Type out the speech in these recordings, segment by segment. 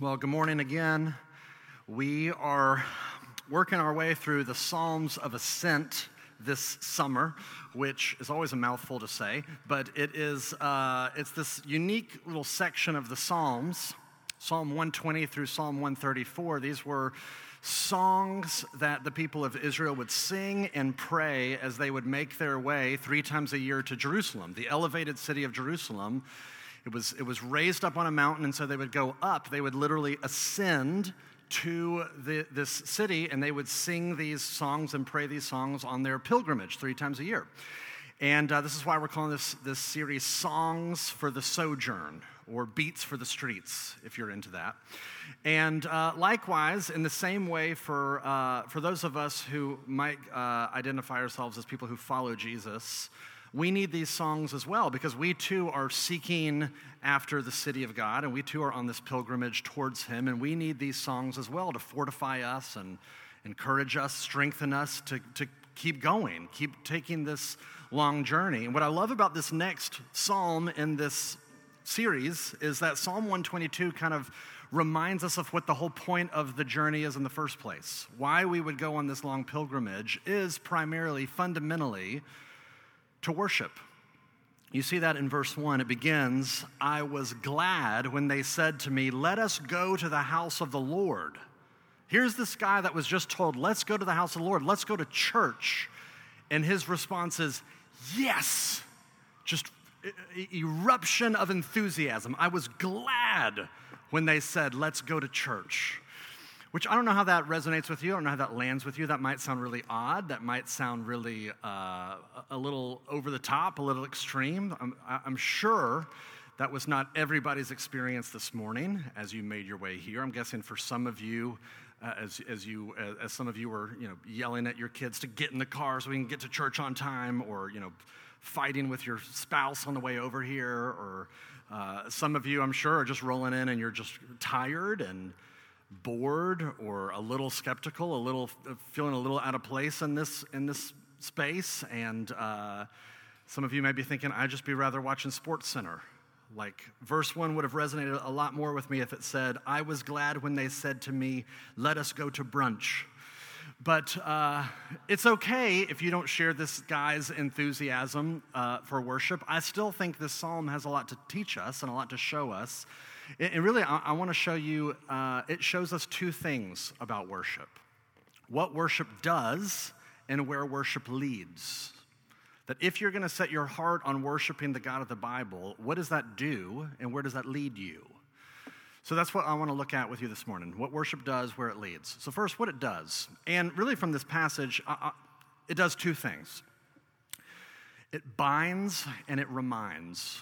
Well, good morning again. We are working our way through the Psalms of Ascent this summer, which is always a mouthful to say, but it is uh, it's this unique little section of the Psalms, Psalm 120 through Psalm 134. These were songs that the people of Israel would sing and pray as they would make their way three times a year to Jerusalem, the elevated city of Jerusalem it was, it was raised up on a mountain, and so they would go up. They would literally ascend to the, this city, and they would sing these songs and pray these songs on their pilgrimage three times a year. And uh, this is why we're calling this, this series Songs for the Sojourn, or Beats for the Streets, if you're into that. And uh, likewise, in the same way, for, uh, for those of us who might uh, identify ourselves as people who follow Jesus, we need these songs as well because we too are seeking after the city of God and we too are on this pilgrimage towards Him. And we need these songs as well to fortify us and encourage us, strengthen us to, to keep going, keep taking this long journey. And what I love about this next psalm in this series is that Psalm 122 kind of reminds us of what the whole point of the journey is in the first place. Why we would go on this long pilgrimage is primarily, fundamentally, to worship. You see that in verse 1. It begins, I was glad when they said to me, Let us go to the house of the Lord. Here's this guy that was just told, Let's go to the house of the Lord, let's go to church. And his response is, Yes. Just eruption of enthusiasm. I was glad when they said, Let's go to church. Which I don't know how that resonates with you. I don't know how that lands with you. That might sound really odd. That might sound really uh, a little over the top, a little extreme. I'm, I'm sure that was not everybody's experience this morning as you made your way here. I'm guessing for some of you, uh, as, as, you, uh, as some of you were you know, yelling at your kids to get in the car so we can get to church on time, or you know, fighting with your spouse on the way over here, or uh, some of you, I'm sure, are just rolling in and you're just tired and bored or a little skeptical, a little feeling a little out of place in this in this space, and uh, some of you may be thinking, I'd just be rather watching Sports Center. Like verse one would have resonated a lot more with me if it said, "I was glad when they said to me, let us go to brunch." But uh, it's okay if you don't share this guy's enthusiasm uh, for worship. I still think this psalm has a lot to teach us and a lot to show us. And really, I, I want to show you, uh, it shows us two things about worship what worship does and where worship leads. That if you're going to set your heart on worshiping the God of the Bible, what does that do and where does that lead you? So that's what I want to look at with you this morning what worship does, where it leads. So, first, what it does. And really, from this passage, it does two things it binds and it reminds.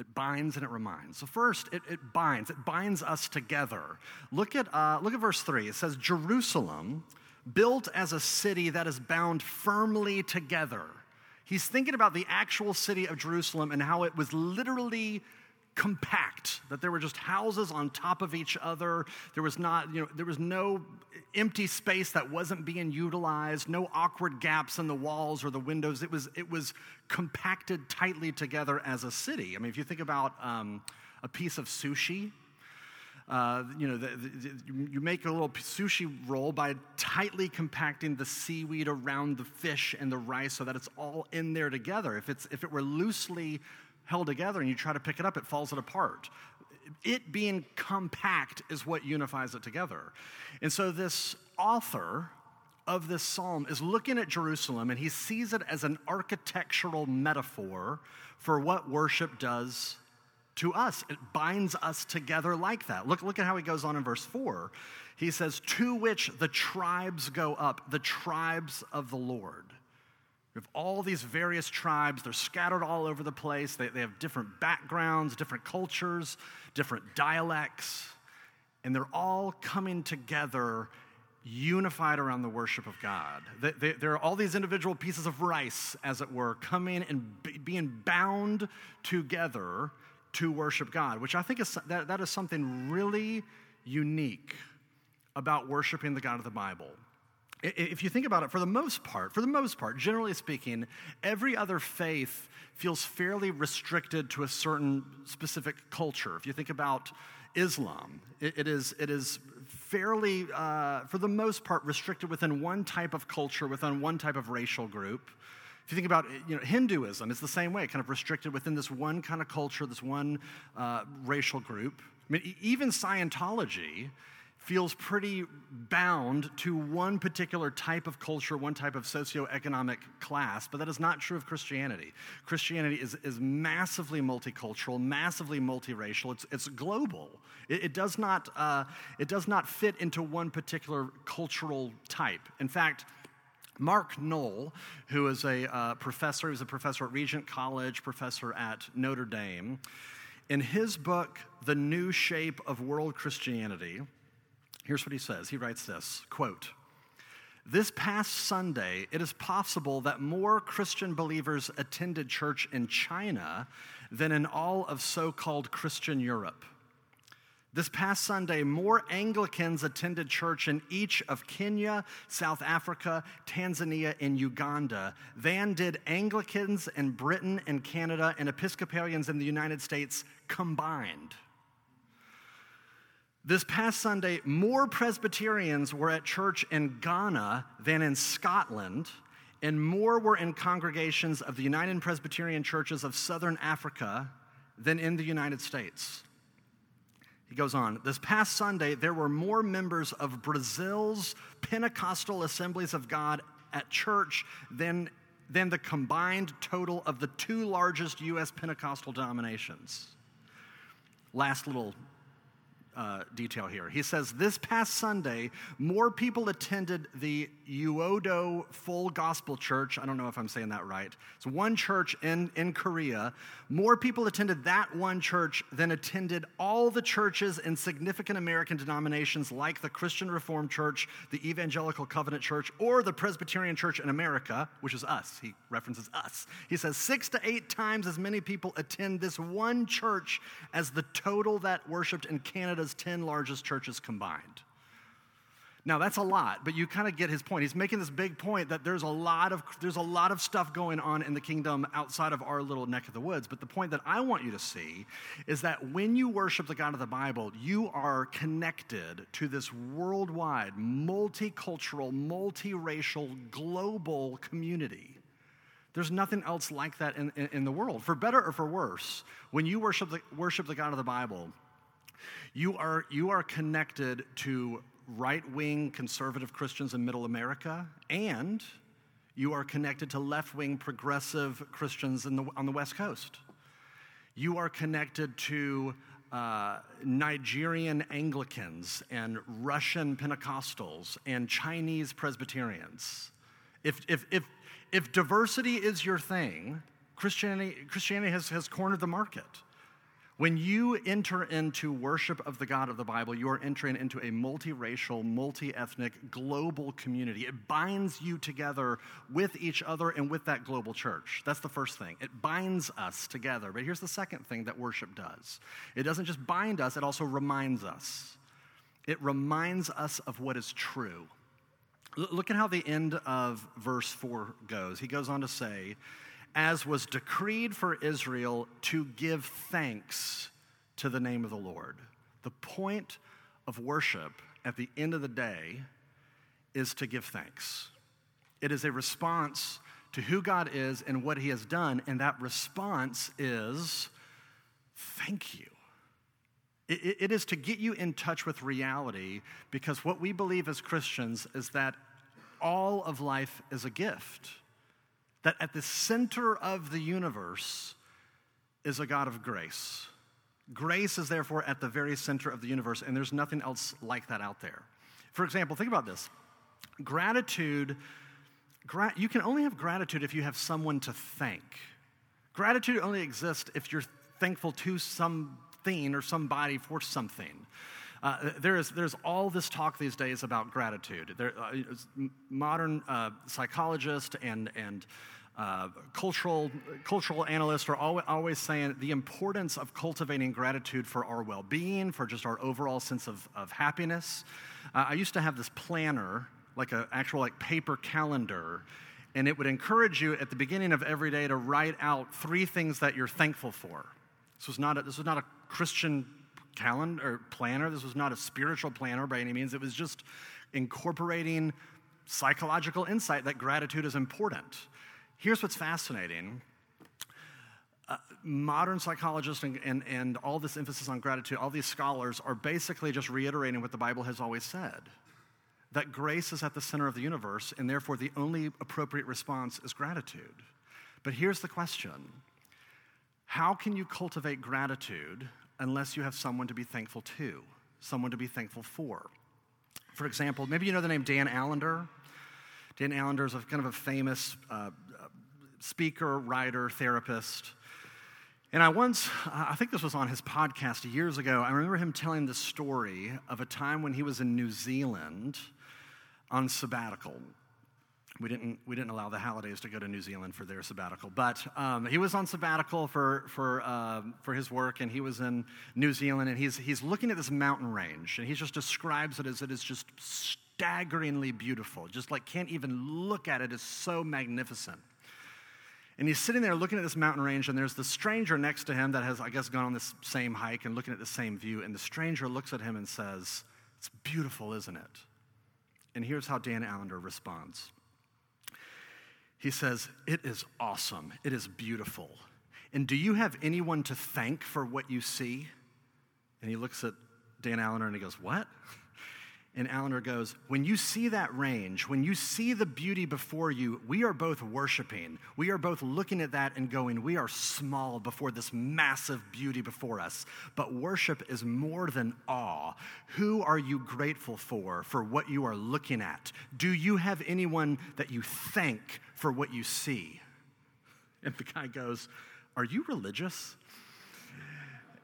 It binds and it reminds. So first, it, it binds. It binds us together. Look at, uh, look at verse 3. It says, Jerusalem, built as a city that is bound firmly together. He's thinking about the actual city of Jerusalem and how it was literally compact that there were just houses on top of each other. There was not you know there was no empty space that wasn't being utilized no awkward gaps in the walls or the windows. It was it was compacted tightly together as a city. I mean if you think about um, a piece of sushi uh, you know, the, the, you make a little sushi roll by tightly compacting the seaweed around the fish and the rice so that it's all in there together. If, it's, if it were loosely held together and you try to pick it up, it falls it apart. It being compact is what unifies it together. And so this author of this psalm is looking at Jerusalem and he sees it as an architectural metaphor for what worship does to us. It binds us together like that. Look, look at how he goes on in verse 4. He says, To which the tribes go up, the tribes of the Lord. We have all these various tribes. They're scattered all over the place. They, they have different backgrounds, different cultures, different dialects, and they're all coming together unified around the worship of God. They, they, there are all these individual pieces of rice, as it were, coming and be, being bound together to worship God, which I think is, that, that is something really unique about worshiping the God of the Bible. If you think about it, for the most part, for the most part, generally speaking, every other faith feels fairly restricted to a certain specific culture. If you think about Islam. it, it is, it is fairly, uh, for the most part, restricted within one type of culture, within one type of racial group. If you think about you know, Hinduism, it's the same way, kind of restricted within this one kind of culture, this one uh, racial group. I mean, even Scientology feels pretty bound to one particular type of culture, one type of socioeconomic class, but that is not true of Christianity. Christianity is, is massively multicultural, massively multiracial, it's, it's global. It, it does not, uh, it does not fit into one particular cultural type. In fact, Mark Noll, who is a uh, professor, he was a professor at Regent College, professor at Notre Dame, in his book, The New Shape of World Christianity, here's what he says. He writes this quote, this past Sunday, it is possible that more Christian believers attended church in China than in all of so called Christian Europe. This past Sunday, more Anglicans attended church in each of Kenya, South Africa, Tanzania, and Uganda than did Anglicans in Britain and Canada and Episcopalians in the United States combined. This past Sunday, more Presbyterians were at church in Ghana than in Scotland, and more were in congregations of the United Presbyterian Churches of Southern Africa than in the United States. He goes on, this past Sunday, there were more members of Brazil's Pentecostal Assemblies of God at church than, than the combined total of the two largest U.S. Pentecostal denominations. Last little uh, detail here. He says, This past Sunday, more people attended the Yoido Full Gospel Church. I don't know if I'm saying that right. It's one church in, in Korea. More people attended that one church than attended all the churches in significant American denominations like the Christian Reformed Church, the Evangelical Covenant Church, or the Presbyterian Church in America, which is us. He references us. He says, Six to eight times as many people attend this one church as the total that worshiped in Canada's 10 largest churches combined. Now that's a lot, but you kind of get his point. He's making this big point that there's a lot of there's a lot of stuff going on in the kingdom outside of our little neck of the woods. But the point that I want you to see is that when you worship the God of the Bible, you are connected to this worldwide, multicultural, multiracial, global community. There's nothing else like that in, in, in the world, for better or for worse. When you worship the, worship the God of the Bible, you are, you are connected to right wing conservative Christians in middle America, and you are connected to left wing progressive Christians the, on the West Coast. You are connected to uh, Nigerian Anglicans and Russian Pentecostals and Chinese Presbyterians. If, if, if, if diversity is your thing, Christianity, Christianity has, has cornered the market. When you enter into worship of the God of the Bible, you are entering into a multiracial, multi ethnic, global community. It binds you together with each other and with that global church. That's the first thing. It binds us together. But here's the second thing that worship does it doesn't just bind us, it also reminds us. It reminds us of what is true. Look at how the end of verse 4 goes. He goes on to say, as was decreed for Israel to give thanks to the name of the Lord. The point of worship at the end of the day is to give thanks. It is a response to who God is and what He has done, and that response is thank you. It, is to get you in touch with reality because what we believe as Christians is that all of life is a gift that at the center of the universe is a God of grace. Grace is therefore at the very center of the universe, and there's nothing else like that out there. For example, think about this gratitude, gra- you can only have gratitude if you have someone to thank. Gratitude only exists if you're thankful to something or somebody for something. Uh, there is, there's all this talk these days about gratitude. There, uh, modern uh, psychologists and, and uh, cultural, cultural analysts are always, always saying the importance of cultivating gratitude for our well being, for just our overall sense of, of happiness. Uh, I used to have this planner, like an actual like paper calendar, and it would encourage you at the beginning of every day to write out three things that you're thankful for. This was not a, this was not a Christian calendar planner. This was not a spiritual planner by any means. It was just incorporating psychological insight that gratitude is important. Here's what's fascinating. Uh, modern psychologists and, and, and all this emphasis on gratitude, all these scholars are basically just reiterating what the Bible has always said that grace is at the center of the universe, and therefore the only appropriate response is gratitude. But here's the question How can you cultivate gratitude unless you have someone to be thankful to, someone to be thankful for? For example, maybe you know the name Dan Allender. Dan Allender is a kind of a famous uh, speaker, writer, therapist. And I once, I think this was on his podcast years ago, I remember him telling the story of a time when he was in New Zealand on sabbatical. We didn't, we didn't allow the Hallidays to go to New Zealand for their sabbatical, but um, he was on sabbatical for, for, uh, for his work, and he was in New Zealand, and he's, he's looking at this mountain range, and he just describes it as it is just staggeringly beautiful. Just like can't even look at it, it's so magnificent. And he's sitting there looking at this mountain range, and there's the stranger next to him that has, I guess, gone on this same hike and looking at the same view. And the stranger looks at him and says, It's beautiful, isn't it? And here's how Dan Allender responds He says, It is awesome. It is beautiful. And do you have anyone to thank for what you see? And he looks at Dan Allender and he goes, What? And Allender goes, When you see that range, when you see the beauty before you, we are both worshiping. We are both looking at that and going, We are small before this massive beauty before us. But worship is more than awe. Who are you grateful for, for what you are looking at? Do you have anyone that you thank for what you see? And the guy goes, Are you religious?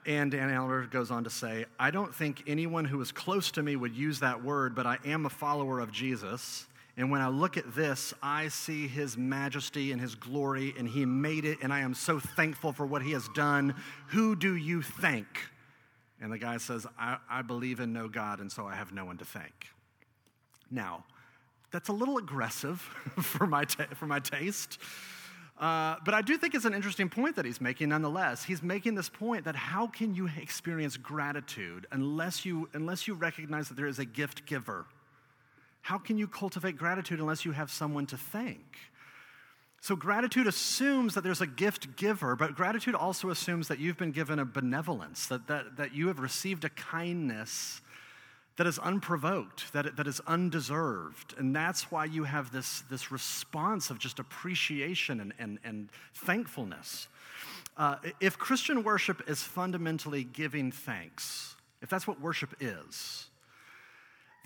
And Dan Allender goes on to say, I don't think anyone who is close to me would use that word, but I am a follower of Jesus. And when I look at this, I see his majesty and his glory, and he made it, and I am so thankful for what he has done. Who do you thank? And the guy says, I, I believe in no God, and so I have no one to thank. Now, that's a little aggressive for my, ta- for my taste. Uh, but I do think it's an interesting point that he's making nonetheless. He's making this point that how can you experience gratitude unless you, unless you recognize that there is a gift giver? How can you cultivate gratitude unless you have someone to thank? So, gratitude assumes that there's a gift giver, but gratitude also assumes that you've been given a benevolence, that, that, that you have received a kindness that is unprovoked, that, that is undeserved. And that's why you have this, this response of just appreciation and, and, and thankfulness. Uh, if Christian worship is fundamentally giving thanks, if that's what worship is,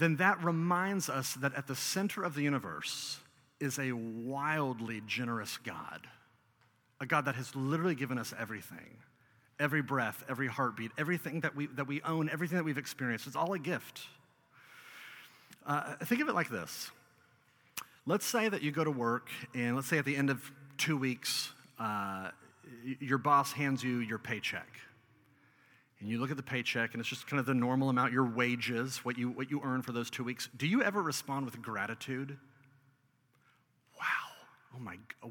then that reminds us that at the center of the universe is a wildly generous God, a God that has literally given us everything every breath, every heartbeat, everything that we, that we own, everything that we've experienced. It's all a gift. Uh, think of it like this. Let's say that you go to work, and let's say at the end of two weeks, uh, your boss hands you your paycheck. And you look at the paycheck, and it's just kind of the normal amount, your wages, what you, what you earn for those two weeks. Do you ever respond with gratitude? Wow, oh my, oh,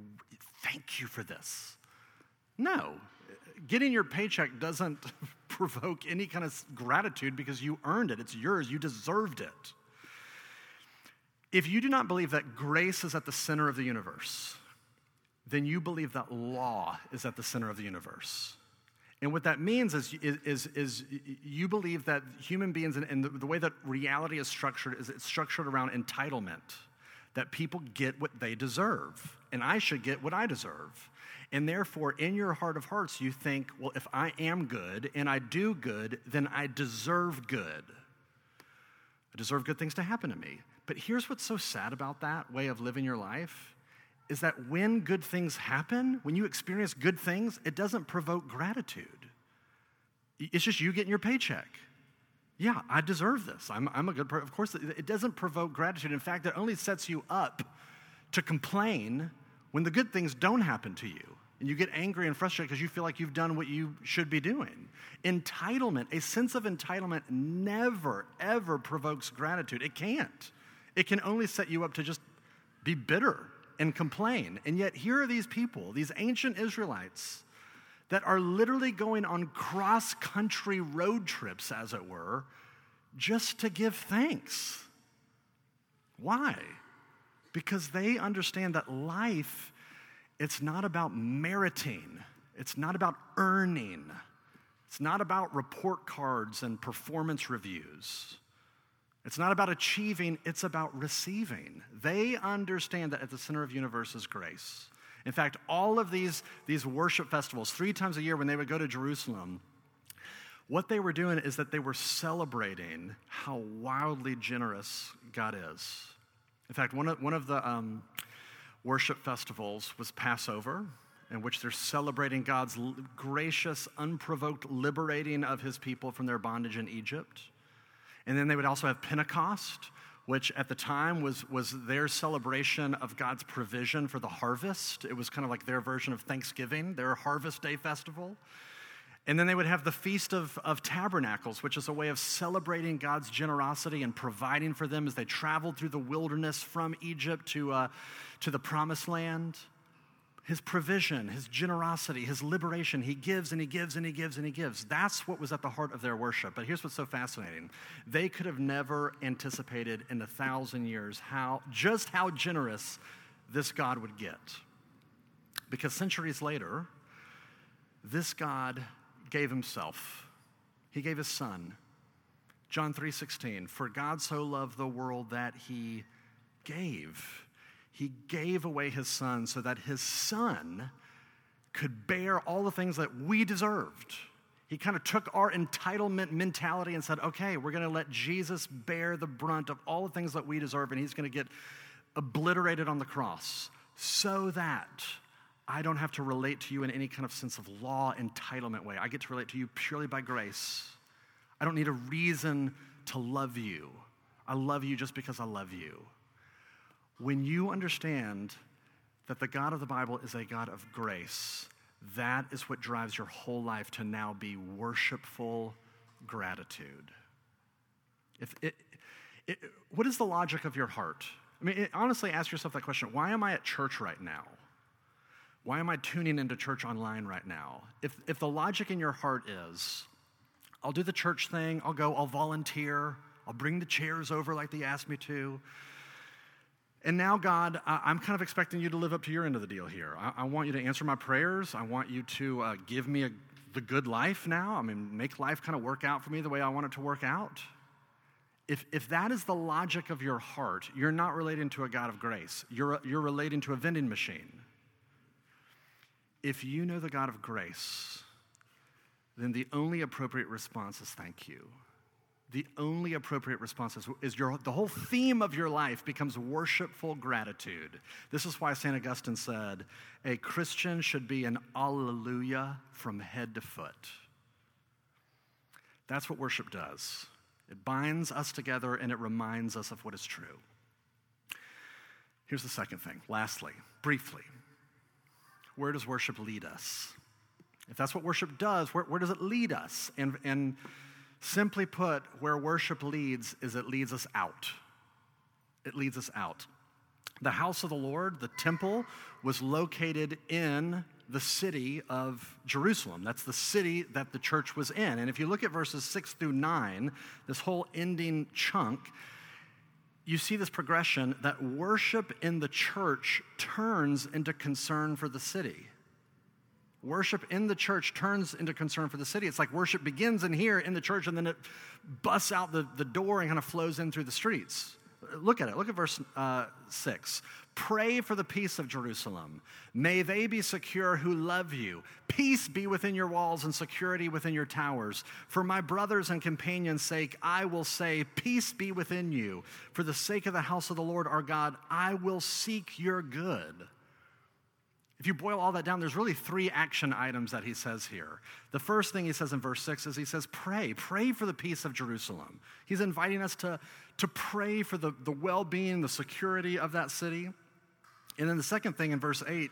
thank you for this. No, getting your paycheck doesn't provoke any kind of gratitude because you earned it. It's yours. You deserved it. If you do not believe that grace is at the center of the universe, then you believe that law is at the center of the universe. And what that means is, is, is, you believe that human beings and, the, the way that reality is structured is it's structured around entitlement, that people get what they deserve, and I should get what I deserve. And therefore, in your heart of hearts, you think, well, if I am good and I do good, then I deserve good. I deserve good things to happen to me. But here's what's so sad about that way of living your life is that when good things happen, when you experience good things, it doesn't provoke gratitude. It's just you getting your paycheck. Yeah, I deserve this. I'm, I'm a good person. Of course, it doesn't provoke gratitude. In fact, it only sets you up to complain when the good things don't happen to you and you get angry and frustrated because you feel like you've done what you should be doing. Entitlement, a sense of entitlement, never, ever provokes gratitude. It can't. It can only set you up to just be bitter and complain. And yet, here are these people, these ancient Israelites. that are literally going on cross country road trips, as it were, just to give thanks. Why? Because they understand that life, it's not about meriting, it's not about earning, it's not about report cards and performance reviews. It's not about achieving, it's about receiving. They understand that at the center of universe is grace. In fact, all of these, these worship festivals, three times a year when they would go to Jerusalem, what they were doing is that they were celebrating how wildly generous God is. In fact, one of, one of the um, worship festivals was Passover, in which they're celebrating God's gracious, unprovoked liberating of his people from their bondage in Egypt. And then they would also have Pentecost, which at the time was, was their celebration of God's provision for the harvest. It was kind of like their version of Thanksgiving, their Harvest Day festival. And then they would have the Feast of, of Tabernacles, which is a way of celebrating God's generosity and providing for them as they traveled through the wilderness from Egypt to, uh, to the promised land. His provision, his generosity, his liberation, he gives and he gives and he gives and he gives. That's what was at the heart of their worship. But here's what's so fascinating they could have never anticipated in a thousand years how, just how generous this God would get. Because centuries later, this God gave himself. He gave his son. John 3:16, for God so loved the world that he gave. He gave away his son so that his son could bear all the things that we deserved. He kind of took our entitlement mentality and said, okay, we're going to let Jesus bear the brunt of all the things that we deserve, and he's going to get obliterated on the cross so that I don't have to relate to you in any kind of sense of law entitlement way. I get to relate to you purely by grace. I don't need a reason to love you. I love you just because I love you. When you understand that the God of the Bible is a God of grace, that is what drives your whole life to now be worshipful gratitude. If it, it, what is the logic of your heart? I mean, it, honestly, ask yourself that question why am I at church right now? Why am I tuning into church online right now? If, if the logic in your heart is, I'll do the church thing, I'll go, I'll volunteer, I'll bring the chairs over like they asked me to. And now, God, I'm kind of expecting you to live up to your end of the deal here. I, want you to answer my prayers. I want you to uh, give me a, the good life now. I mean, make life kind of work out for me the way I want it to work out. If, if that is the logic of your heart, you're not relating to a God of grace. You're, you're relating to a vending machine. If you know the God of grace, then the only appropriate response is thank you. The only appropriate response is, is your, the whole theme of your life becomes worshipful gratitude. This is why St. Augustine said, a Christian should be an alleluia from head to foot. That's what worship does. It binds us together and it reminds us of what is true. Here's the second thing, lastly, briefly where does worship lead us? If that's what worship does, where, where does it lead us? And, and simply put, where worship leads is it leads us out. It leads us out. The house of the Lord, the temple, was located in the city of Jerusalem. That's the city that the church was in. And if you look at verses six through nine, this whole ending chunk, you see this progression that worship in the church turns into concern for the city. Worship in the church turns into concern for the city. It's like worship begins in here in the church and then it busts out the, the door and kind of flows in through the streets. Look at it. Look at verse uh, 6. Pray for the peace of Jerusalem. May they be secure who love you. Peace be within your walls and security within your towers. For my brothers and companions' sake, I will say, Peace be within you. For the sake of the house of the Lord our God, I will seek your good. If you boil all that down, there's really three action items that he says here. The first thing he says in verse 6 is he says, Pray, pray for the peace of Jerusalem. He's inviting us to, to pray for the, the well being, the security of that city. And then the second thing in verse 8,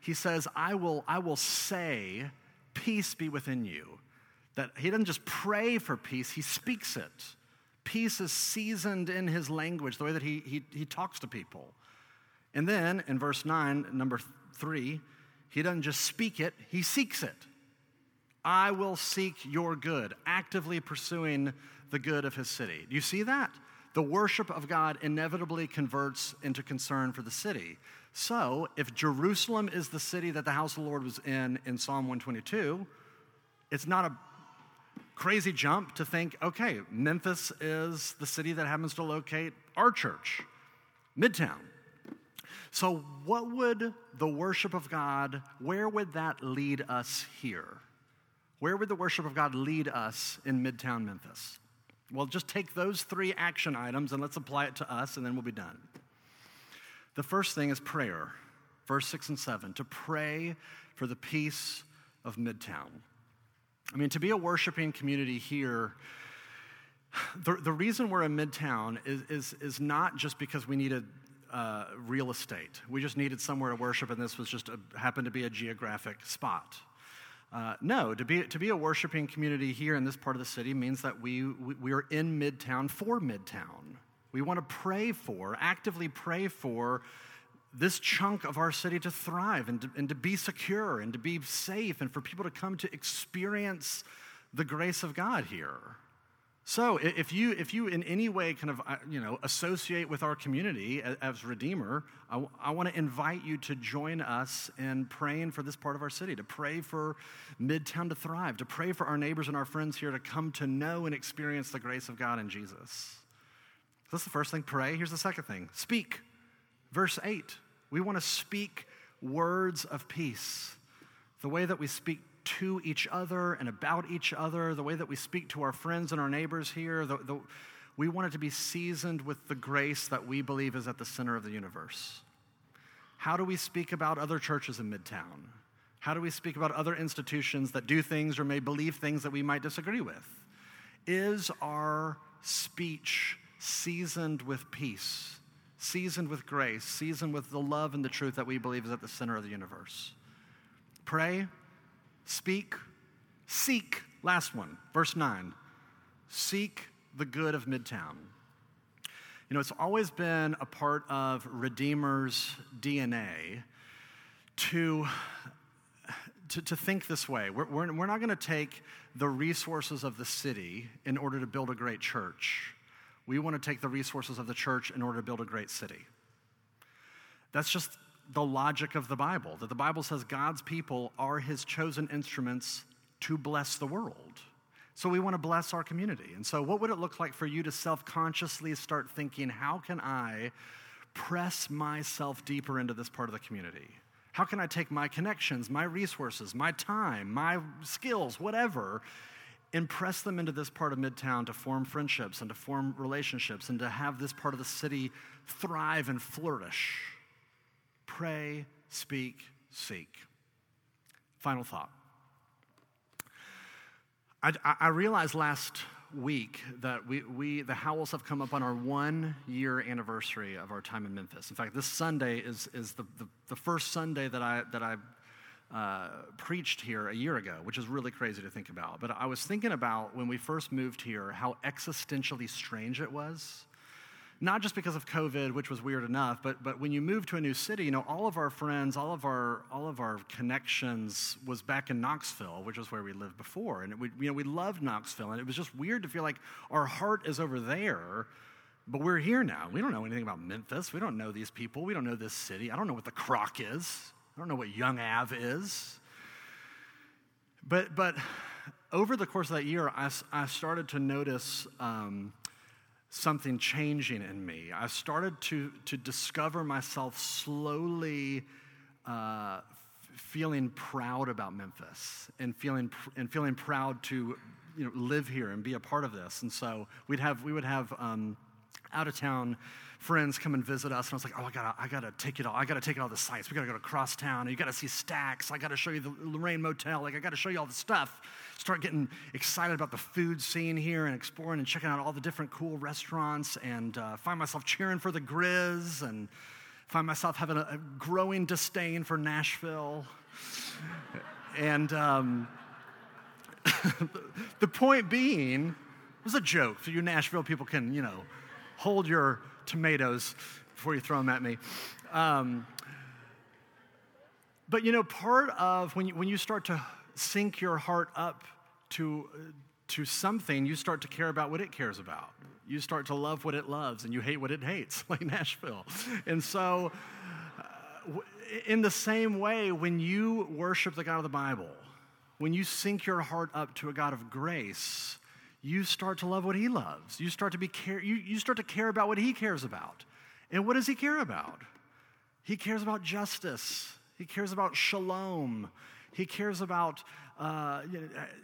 he says, I will, I will say, peace be within you. That he doesn't just pray for peace, he speaks it. Peace is seasoned in his language, the way that he, he, he talks to people. And then in verse 9, number three, he doesn't just speak it, he seeks it. I will seek your good, actively pursuing the good of his city. Do you see that? The worship of God inevitably converts into concern for the city. So, if Jerusalem is the city that the house of the Lord was in in Psalm 122, it's not a crazy jump to think, okay, Memphis is the city that happens to locate our church, Midtown. So, what would the worship of God, where would that lead us here? Where would the worship of God lead us in Midtown Memphis? Well, just take those three action items and let's apply it to us, and then we'll be done. The first thing is prayer, verse 6 and 7, to pray for the peace of Midtown. I mean, to be a worshiping community here, the, the reason we're in Midtown is, is, is not just because we needed uh, real estate. We just needed somewhere to worship, and this was just a, happened to be a geographic spot. Uh, no, to be, to be a worshiping community here in this part of the city means that we, we, we are in Midtown for Midtown. We want to pray for, actively pray for this chunk of our city to thrive and to, and to be secure and to be safe and for people to come to experience the grace of God here. So if you, if you in any way kind of, uh, you know, associate with our community as Redeemer, I, I want to invite you to join us in praying for this part of our city, to pray for Midtown to thrive, to pray for our neighbors and our friends here to come to know and experience the grace of God in Jesus. That's the first thing, pray. Here's the second thing, speak. Verse 8, we want to speak words of peace. The way that we speak to each other and about each other, the way that we speak to our friends and our neighbors here. The, the, we want it to be seasoned with the grace that we believe is at the center of the universe. How do we speak about other churches in Midtown? How do we speak about other institutions that do things or may believe things that we might disagree with? Is our speech seasoned with peace, seasoned with grace, seasoned with the love and the truth that we believe is at the center of the universe? Pray Speak, seek, last one, verse 9. Seek the good of Midtown. You know, it's always been a part of Redeemer's DNA to, to, to think this way. We're, we're, we're not going to take the resources of the city in order to build a great church. We want to take the resources of the church in order to build a great city. That's just the logic of the Bible that the Bible says God's people are his chosen instruments to bless the world. So we want to bless our community. And so, what would it look like for you to self consciously start thinking, how can I press myself deeper into this part of the community? How can I take my connections, my resources, my time, my skills, whatever, and press them into this part of Midtown to form friendships and to form relationships and to have this part of the city thrive and flourish? pray, speak, seek. Final thought. I, I realized last week that we, we, the Howells have come up on our one year anniversary of our time in Memphis. In fact, this Sunday is, is the, the, the first Sunday that I, that I uh, preached here a year ago, which is really crazy to think about. But I was thinking about when we first moved here, how existentially strange it was not just because of COVID, which was weird enough, but, but when you move to a new city, you know, all of our friends, all of our, all of our connections was back in Knoxville, which was where we lived before. And we, you know, we loved Knoxville, and it was just weird to feel like our heart is over there, but we're here now. We don't know anything about Memphis. We don't know these people. We don't know this city. I don't know what the Croc is. I don't know what Young Ave is. But, but over the course of that year, I, I started to notice um, something changing in me. I started to, to discover myself slowly uh, feeling proud about Memphis and feeling, and feeling proud to you know, live here and be a part of this. And so we'd have, we would have um, out of town friends come and visit us, and I was like, oh, I gotta, I gotta take it all. I gotta take it all the sites. We gotta go to Crosstown, you gotta see Stax. I gotta show you the Lorraine Motel. Like, I gotta show you all the stuff. Start getting excited about the food scene here and exploring and checking out all the different cool restaurants, and uh, find myself cheering for the Grizz, and find myself having a, a growing disdain for Nashville. and um, the point being, it was a joke, so you Nashville people can, you know, hold your tomatoes before you throw them at me. Um, but you know, part of when you, when you start to sync your heart up to, to something, you start to care about what it cares about. You start to love what it loves and you hate what it hates, like Nashville. And so, uh, in the same way, when you worship the God of the Bible, when you sync your heart up to a God of grace, you start to love what he loves. You start to be care, you, you start to care about what he cares about. And what does he care about? He cares about justice. He cares about shalom. He cares about uh,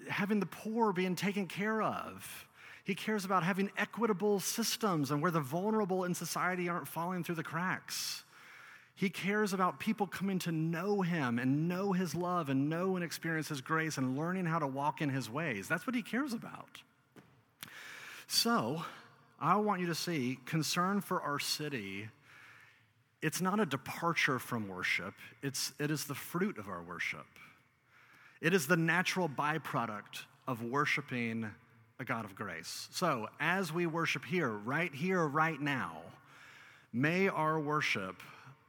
having the poor being taken care of. He cares about having equitable systems and where the vulnerable in society aren't falling through the cracks. He cares about people coming to know him and know his love and know and experience his grace and learning how to walk in his ways. That's what he cares about. So, I want you to see concern for our city. It's not a departure from worship, it's, it is the fruit of our worship. It is the natural byproduct of worshiping a God of grace. So, as we worship here, right here, right now, may our worship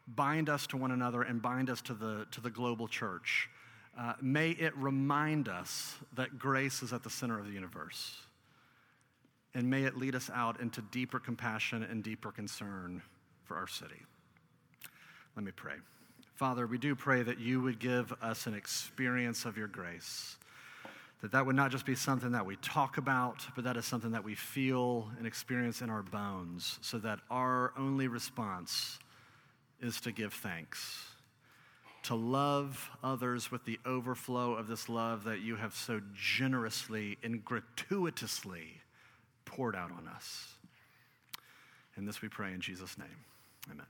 bind us to one another and bind us to the, to the global church. Uh, may it remind us that grace is at the center of the universe. And may it lead us out into deeper compassion and deeper concern for our city. Let me pray. Father, we do pray that you would give us an experience of your grace. That that would not just be something that we talk about, but that is something that we feel and experience in our bones, so that our only response is to give thanks, to love others with the overflow of this love that you have so generously and gratuitously poured out on us. And this we pray in Jesus' name. Amen.